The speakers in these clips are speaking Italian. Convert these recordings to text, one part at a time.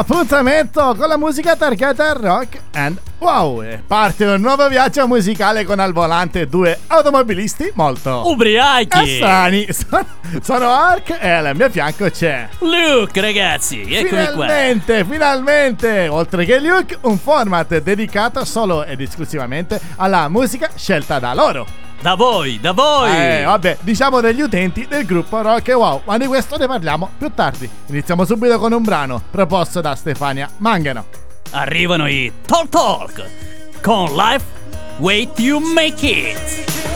Appuntamento con la musica targata rock and wow! E parte un nuovo viaggio musicale con al volante due automobilisti molto Ubriachi! strani. Sono, sono Ark e al mio fianco c'è Luke, ragazzi, eccomi qua. Finalmente, finalmente! Oltre che Luke, un format dedicato solo ed esclusivamente alla musica scelta da loro. Da voi, da voi! Eh, vabbè, diciamo degli utenti del gruppo Rock e Wow, ma di questo ne parliamo più tardi. Iniziamo subito con un brano proposto da Stefania Mangano. Arrivano i Talk Talk con Life Wait You Make It.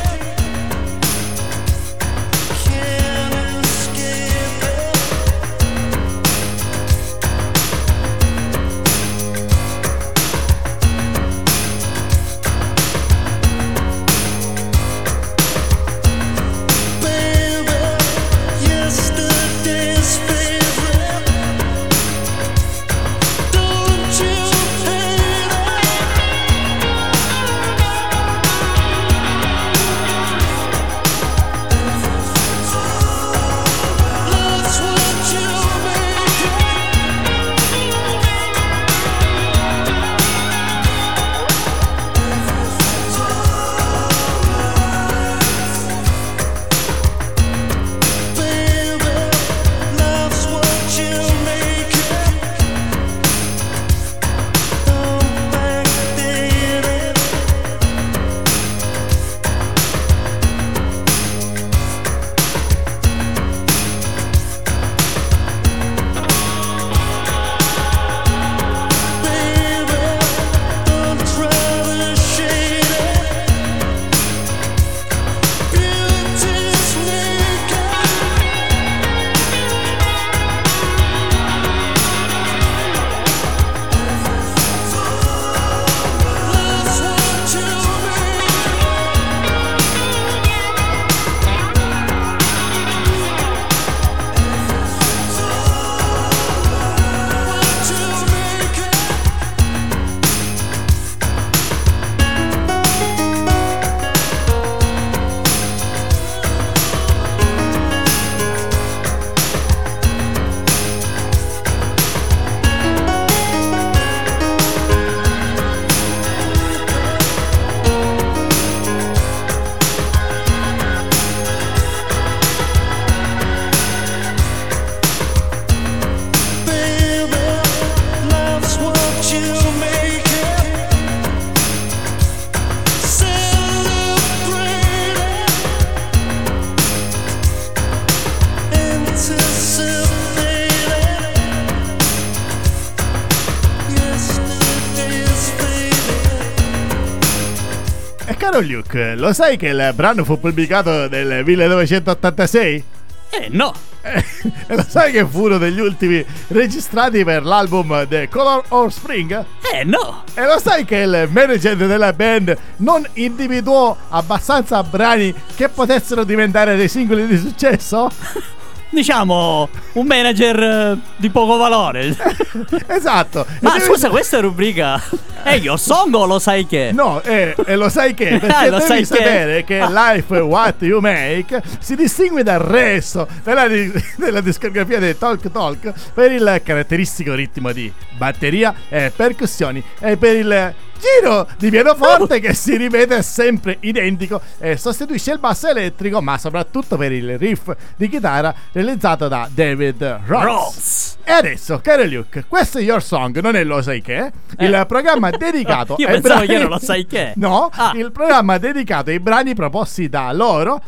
Caro Luke, lo sai che il brano fu pubblicato nel 1986? Eh no! Eh, E lo sai che fu uno degli ultimi registrati per l'album The Color of Spring? Eh no! E lo sai che il manager della band non individuò abbastanza brani che potessero diventare dei singoli di successo? Diciamo un manager eh, di poco valore. esatto. Ma scusa, questa rubrica è io song o lo sai che? No, e, e lo sai che? Perché Ah, lo devi sai che? sapere che, Life What You Make si distingue dal resto della, della discografia dei Talk Talk per il caratteristico ritmo di batteria e percussioni e per il giro di pianoforte che si ripete sempre identico e sostituisce il basso elettrico ma soprattutto per il riff di chitarra realizzato da David Ross. E adesso, caro Luke, questo è Your Song, non è Lo Sai Che, il Eh. programma dedicato Io ai pensavo brani... che era Lo Sai Che. No, Ah. il programma dedicato ai brani proposti da loro,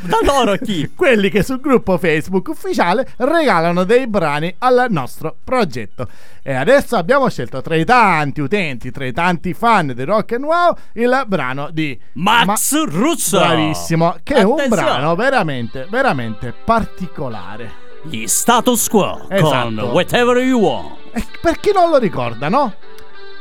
Da loro chi? quelli che sul gruppo Facebook ufficiale regalano dei brani al nostro progetto. E adesso abbiamo scelto tra i tanti utenti, tra i tanti fan di Rock and Wow, il brano di Max Ma- Russo. Bravissimo, che è un Attenzione. brano veramente, veramente particolare. Gli status quo con Esatto. Whatever You Want. E per chi non lo ricorda, no?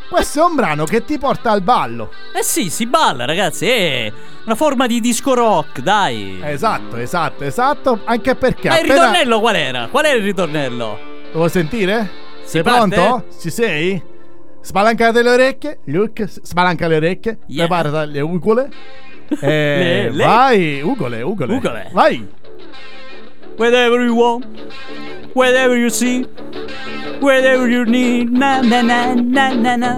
Questo è un brano che ti porta al ballo. Eh sì, si balla, ragazzi. È una forma di disco rock, dai. Esatto, esatto, esatto. Anche perché Ma il appena... ritornello qual era? Qual era il ritornello? Lo vuoi sentire? Sei parte? pronto? Ci sei? Spalancate le orecchie. Luke, spalanca le orecchie. Yeah. Prepara le ugole. E Le- le- vai, ugole, ugole. Ugole. Vai. Whatever you want, whatever you see. whatever you need. Na na na na na na.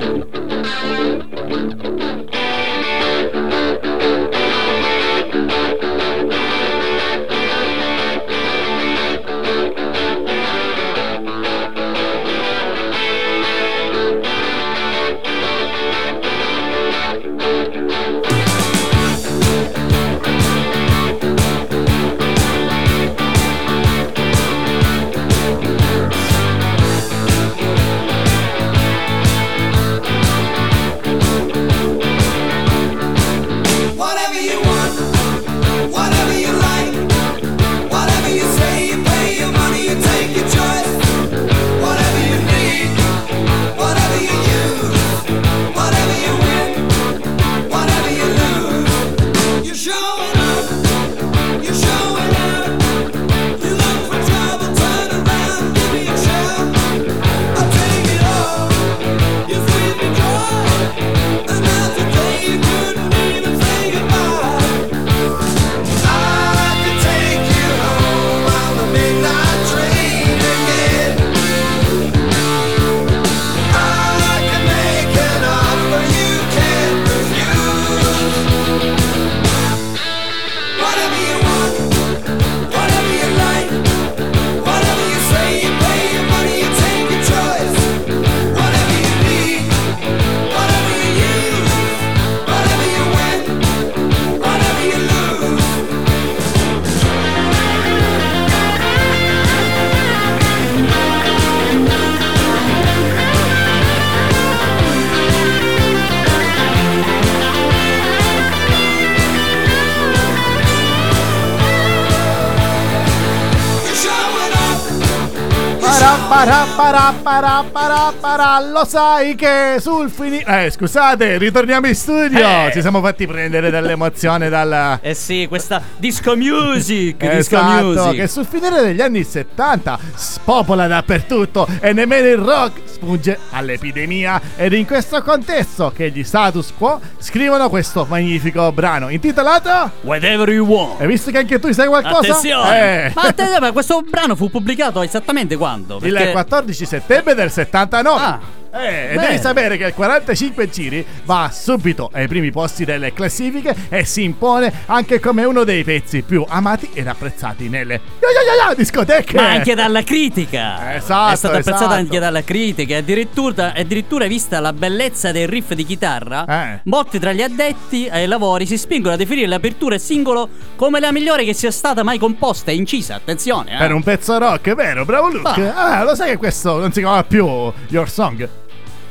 pará, pará, para, para, lo sai che sul finire... Eh, scusate, ritorniamo in studio. Eh. Ci siamo fatti prendere dall'emozione, dalla... Eh sì, questa disco music, disco Esatto, music. che sul finire degli anni 70 spopola dappertutto e nemmeno il rock sfugge all'epidemia ed in questo contesto che gli status quo scrivono questo magnifico brano intitolato Whatever you want. Hai visto che anche tu sai qualcosa? Attenzione! Eh. Ma attenzione, ma questo brano fu pubblicato esattamente quando? Il Perché- 14 settembre del 79 Ah. Eh, e devi sapere che il 45 giri va subito ai primi posti delle classifiche e si impone anche come uno dei pezzi più amati ed apprezzati nelle ya ya ya ya discoteche. Ma anche dalla critica! Esatto, È stata apprezzata esatto. anche dalla critica. Addirittura, addirittura vista la bellezza del riff di chitarra, Eh. molti tra gli addetti ai lavori si spingono a definire l'apertura singolo come la migliore che sia stata mai composta e incisa. Attenzione, eh. Per un pezzo rock, vero? Bravo Luke. Ah, lo sai che questo non si chiama più Your Song?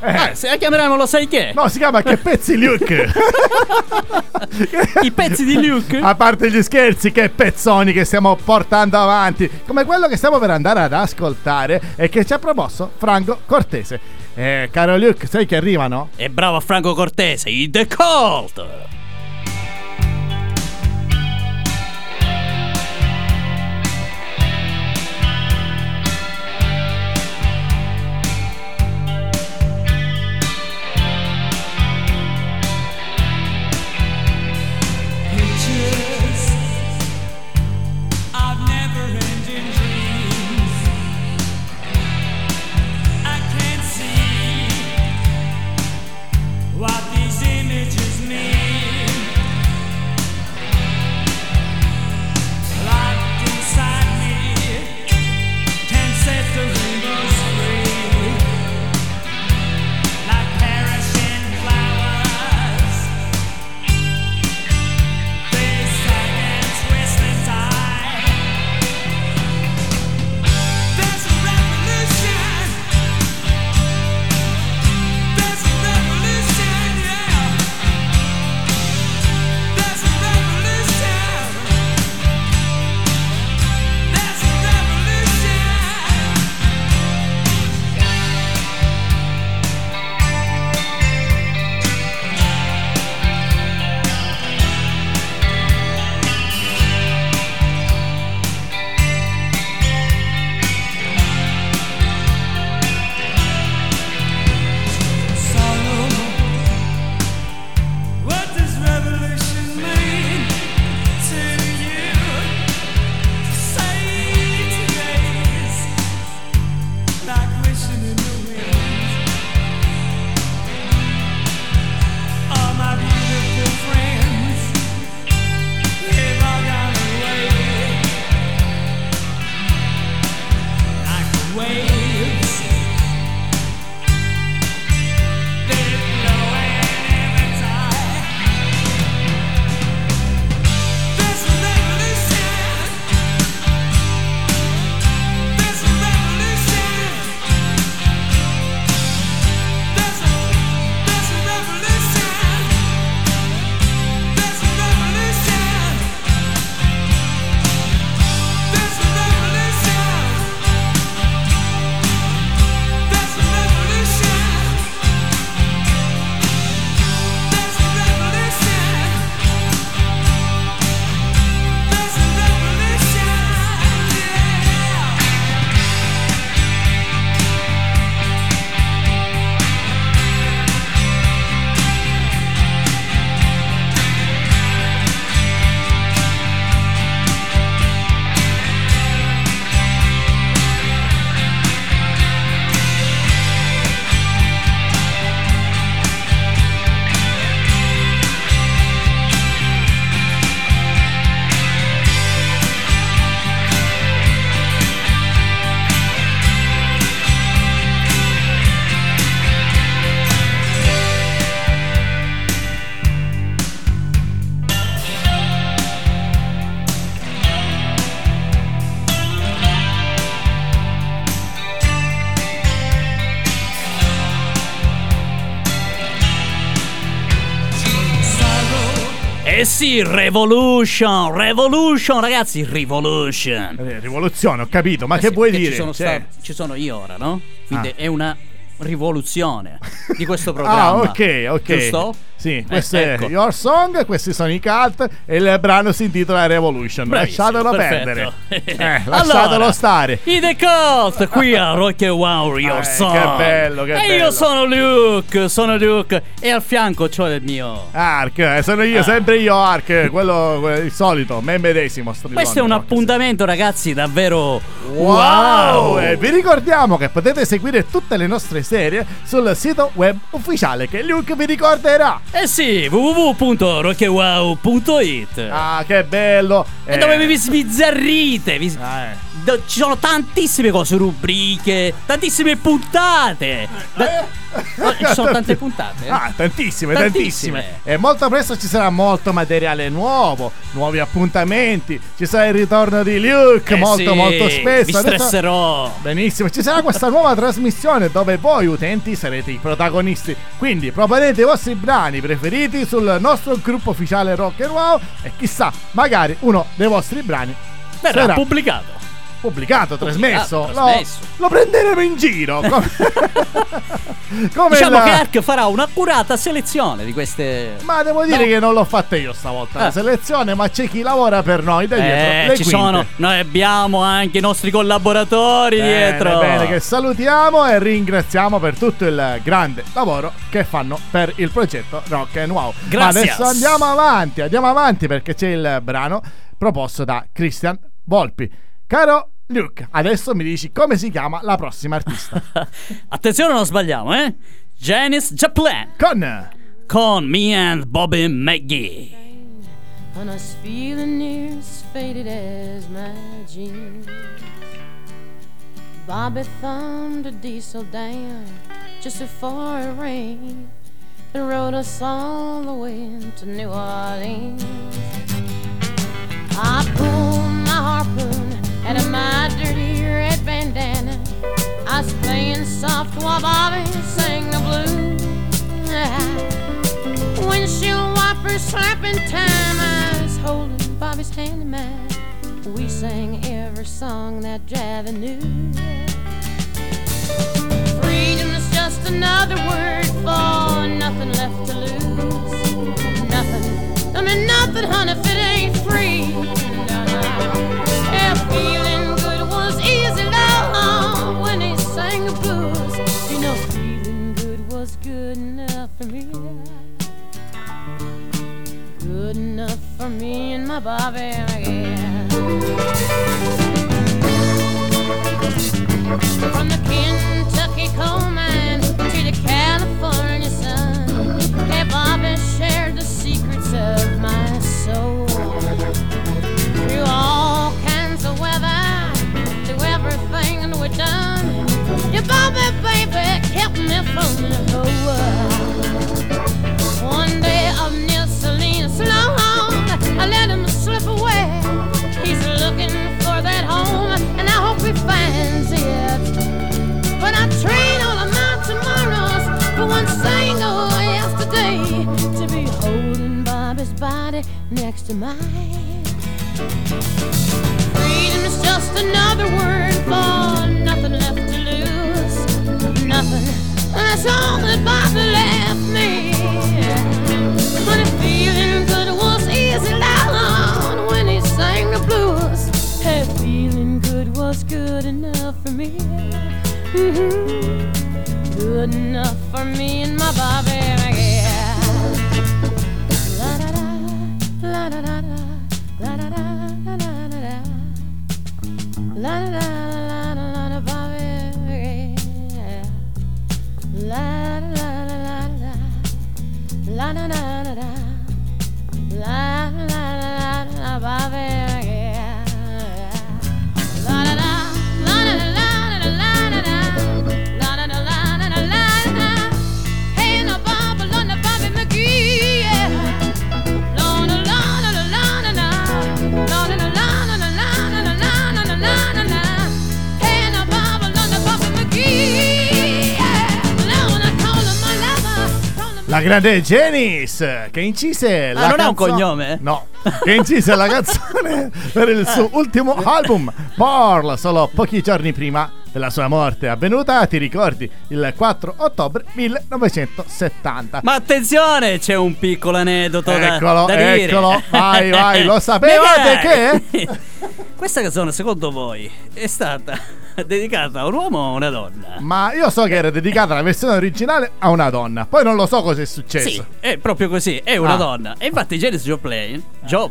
Eh, Eh, se la chiameranno lo sai che? No, si chiama Che pezzi Luke. I pezzi di Luke? A parte gli scherzi, che pezzoni che stiamo portando avanti. Come quello che stiamo per andare ad ascoltare e che ci ha proposto Franco Cortese. Eh, caro Luke, sai che arrivano? E bravo Franco Cortese, i The Cult! Sì, Revolution, Revolution, ragazzi, Revolution. Eh, Rivoluzione, ho capito, ma Eh che sì, vuoi dire? Ci sono, Cioè- sta- ci sono io ora, no? Quindi Ah. è una rivoluzione di questo programma. Ah, ok, ok. Giusto? Sì, Eh, questo ecco. è Your Song, questi sono i cult e il brano si intitola Revolution. Bravissimo, lasciatelo perfetto. perdere. Eh, lasciatelo Allora, stare. I The Cult qui a Rock and Wow Your Eh, Song. che bello, che E bello. io sono Luke, sono Luke e al fianco c'ho il mio Ark, eh, sono io, Ah. sempre io Ark, quello il solito, me medesimo. Questo è un appuntamento, ragazzi, davvero Wow! E vi ricordiamo che potete seguire tutte le nostre serie sul sito web ufficiale che Luke vi ricorderà. Eh sì, www.rockandwow.it Ah, che bello! E Eh, dove vi sbizzarrite, vi- ah, eh. Ci sono tantissime cose, rubriche, tantissime puntate. Da- No, ci sono tante puntate. eh. Ah, tantissime, Tantissime. tantissime. E molto presto ci sarà molto materiale nuovo, nuovi appuntamenti. Ci sarà il ritorno di Luke Eh molto, sì, molto spesso. Adesso- stresserò. Benissimo, ci sarà questa nuova trasmissione dove voi utenti sarete i protagonisti. Quindi proponete i vostri brani preferiti sul nostro gruppo ufficiale Rock and Wow e chissà, magari uno dei vostri brani Verrà pubblicato. Pubblicato, trasmesso. Lo- trasmesso. Lo, prenderemo in giro. Come, come Diciamo la- che Ark farà un'accurata selezione di queste. Ma devo dire No. che non l'ho fatta io stavolta la Ah. selezione, ma c'è chi lavora per noi da dietro. Eh, ci quinte. sono. Noi abbiamo anche i nostri collaboratori Bene, dietro. bene, che salutiamo e ringraziamo per tutto il grande lavoro che fanno per il progetto Rock and Wow. Gracias. adesso andiamo avanti, andiamo avanti perché c'è il brano proposto da Christian Volpi. Caro Luke, adesso mi dici come si chiama la prossima artista. Attenzione, non sbagliamo, eh? Janice Joplin Con con Me and Bobby McGee. I was feeling near as faded as my jeans. Bobby thumbed a diesel down just before it rained and rode us all the way to New Orleans. I Bobby sang the blues. Windshield wipers slapping time. I was holding Bobby's hand in mine. We sang every song that Javi knew. Freedom is just another word for nothing left to lose. Nothing. I mean nothing, honey, for me and my Bobby, yeah. From the Kentucky to mine. Freedom is just another word for nothing left to lose. Nothing. That's all that Bobby left me. But feeling good was easy down when he sang the blues. Hey, feeling good was good enough for me. Mm-hmm. Good enough for me La grande Janice che incise la Ah, non ha un canzo- cognome? No, che incise la canzone per il suo ultimo album Pearl solo pochi giorni prima della sua morte avvenuta, ti ricordi, il 4 ottobre 1970. Ma attenzione, c'è un piccolo aneddoto da- Eccolo, da, dire. eccolo. Vai, vai, lo sapevate Magari. Questa canzone, secondo voi, è stata dedicata a un uomo o a una donna? Ma io so che era dedicata la versione originale a una donna. Poi non lo so cosa è successo. Sì, è proprio così, è una Ah. donna. E infatti Janice Joplin, Joe,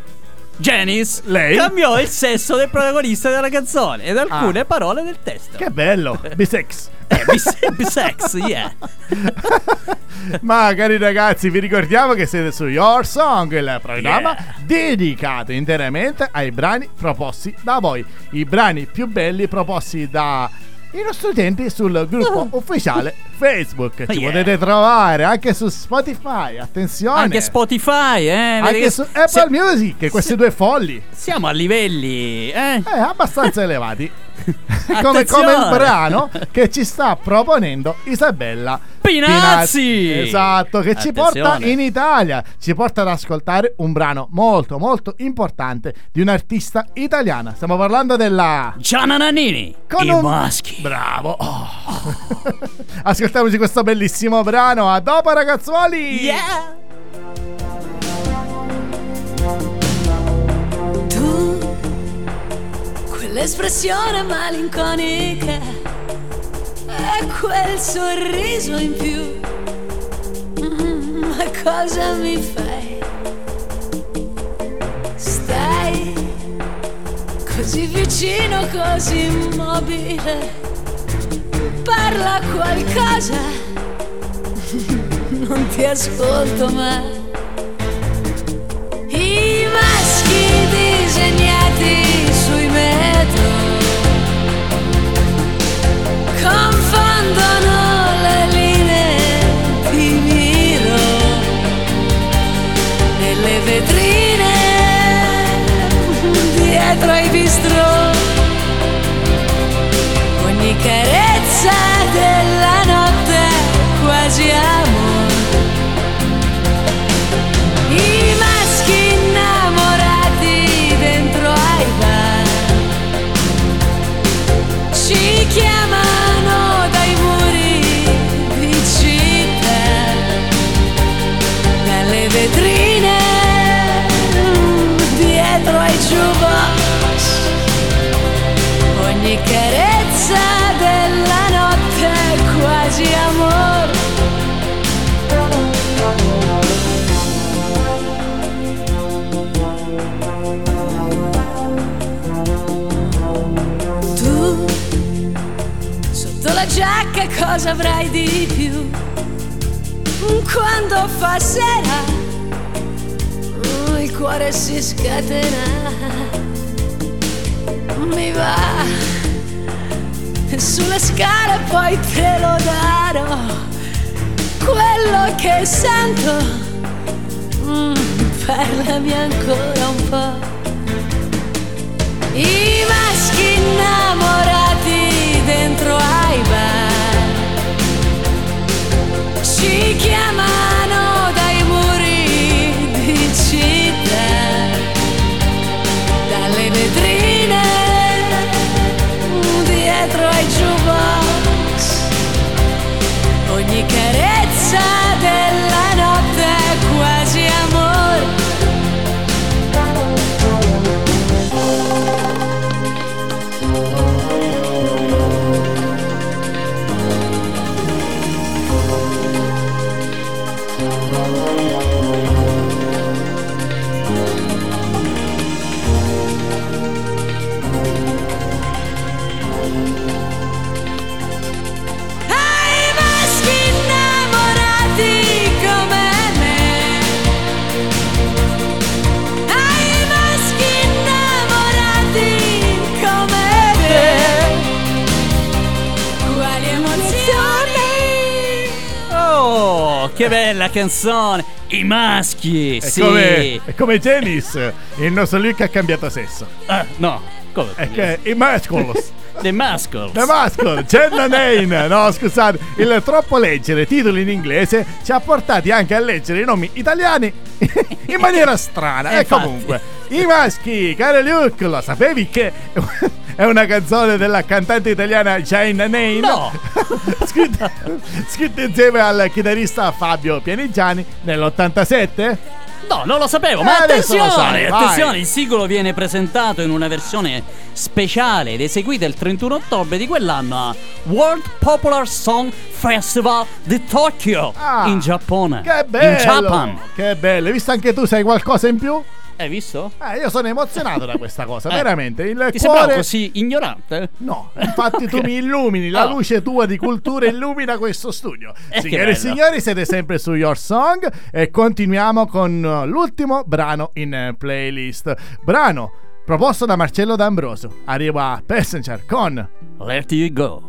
Janice, Lei? cambiò il sesso del protagonista della canzone ed alcune Ah. parole del testo. Che bello, bisex. Eh, bis- bisex, yeah. Ma cari ragazzi, vi ricordiamo che siete su Your Song, il programma Yeah. dedicato interamente ai brani proposti da voi. I brani più belli proposti da i nostri utenti sul gruppo ufficiale Facebook. Ci Uh. Yeah. potete trovare anche su Spotify. Attenzione. Anche Spotify, eh. Anche che su si- Apple Music, questi due folli. Siamo a livelli, eh. Eh, abbastanza elevati. Come, Attenzione. come il brano che ci sta proponendo Isabella Pinazzi. Esatto, che ci porta Attenzione. in Italia. Ci porta ad ascoltare un brano molto, molto importante di un'artista italiana. Stiamo parlando della. Gianna Nannini, Con i un- maschi. Bravo! Oh. Ascoltiamoci questo bellissimo brano. A dopo, ragazzuoli! Yeah. Quell'espressione malinconica e quel sorriso in più. Mm, ma cosa mi fai? Stai così vicino, così immobile. Parla qualcosa, non ti ascolto mai. Sui metro confondono le linee di miro nelle vetrine dietro ai bistrò ogni carezza giacca cosa avrai di più? Quando oh, il cuore si scatena. Mi va sulle scale poi te lo darò. Quello che sento, mm, parlami ancora un po'. I maschi innamorati dentro ai ci chiamano dai muri di città, dalle vetrine dietro ai jukebox. Ogni carezza canzone. I maschi, È sì. come, è come Janice, il nostro Luke ha cambiato sesso. Ah, no, come? È che i muscles. The Muscles. The Muscle, Jenna Nane. No, scusate, il troppo leggere titoli in inglese ci ha portati anche a leggere i nomi italiani in maniera strana. E infatti. comunque, i maschi, caro Luke, lo sapevi che è una canzone della cantante italiana Jenna Nane? No. scritta, scritta insieme al chitarrista Fabio Pianigiani nell'87? No, non lo sapevo, ma Eh, adesso attenzione, sai, attenzione, il singolo viene presentato in una versione speciale ed eseguita il 31 ottobre di quell'anno a World Popular Song Festival di Tokyo, Ah, in Giappone. Che In bello! Japan. Che bello, hai visto anche tu sai qualcosa in più? Hai visto? Eh, io sono emozionato da questa cosa, Eh. veramente. Il Ti cuore... così ignorante? No, infatti tu mi illumini, la Oh. luce tua di cultura illumina questo studio. Eh, Signore e signori, siete sempre su Your Song e continuiamo con l'ultimo brano in playlist. Brano proposto da Marcello D'Ambroso. Arriva Passenger con Let you go.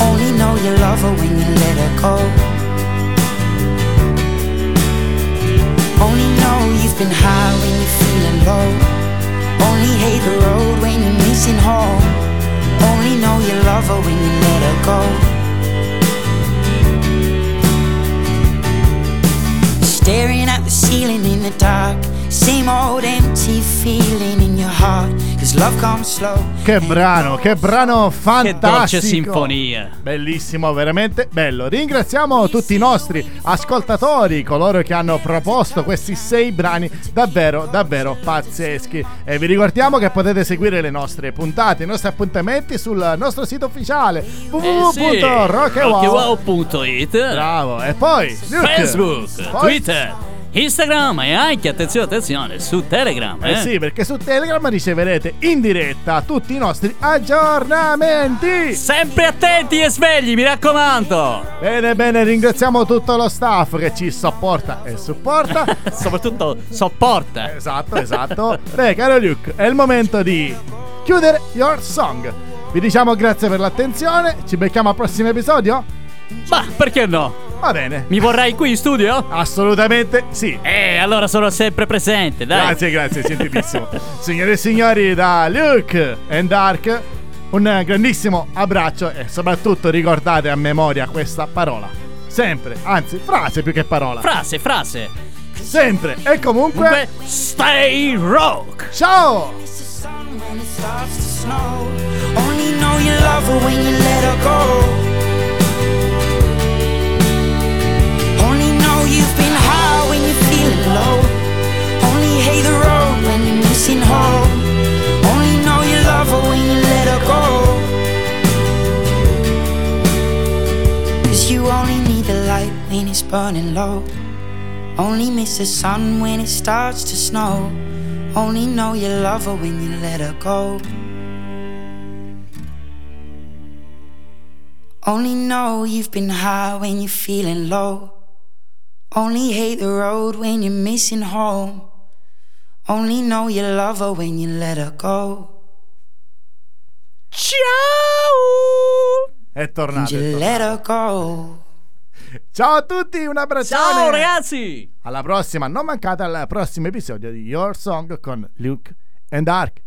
Only know you love her when you let her go. Only know you've been high when you're feeling low. Only hate the road when you're missing home. Only know you love her when you let her go. Staring at the ceiling in the dark. Same old empty feeling in your heart. Cause love comes slow. Che brano, che brano Che fantastico. dolce sinfonia. Bellissimo, veramente bello. Ringraziamo tutti i nostri ascoltatori, coloro che hanno proposto questi sei brani davvero, davvero pazzeschi. E vi ricordiamo che potete seguire le nostre puntate, i nostri appuntamenti sul nostro sito ufficiale Eh sì, www.rockewow. rockewow.it Bravo, e poi. Facebook, Twitter, Instagram e anche, attenzione, attenzione, su Telegram. Eh Eh, sì, perché su Telegram riceverete in diretta tutti i nostri aggiornamenti. Sempre attenti e svegli, mi raccomando. Bene, bene, ringraziamo tutto lo staff che ci sopporta e supporta. Soprattutto sopporta. esatto, esatto. Beh, caro Luke, è il momento di chiudere Your Song. Vi diciamo grazie per l'attenzione. Ci becchiamo al prossimo episodio? Ma perché no? Va bene. Mi vorrai qui in studio? Assolutamente sì. Eh, allora sono sempre presente, dai. Grazie, grazie, gentilissimo. Signore e signori, da Luke and Dark, un grandissimo abbraccio e soprattutto ricordate a memoria questa parola. Sempre, anzi, frase più che parola. Frase, frase. Sempre e comunque. Comunque, stay rock. Ciao! When it starts to snow. Only know you love her when you let her go. Burning low. Only miss the sun when it starts to snow. Only know you love her when you let her go. Only know you've been high when you're feeling low. Only hate the road when you're missing home. Only know you love her when you let her go. Ciao! È tornato. You let her go. Ciao a tutti, un abbraccione. Ciao ragazzi! Alla prossima, non mancate al prossimo episodio di Your Song con Luke and Dark.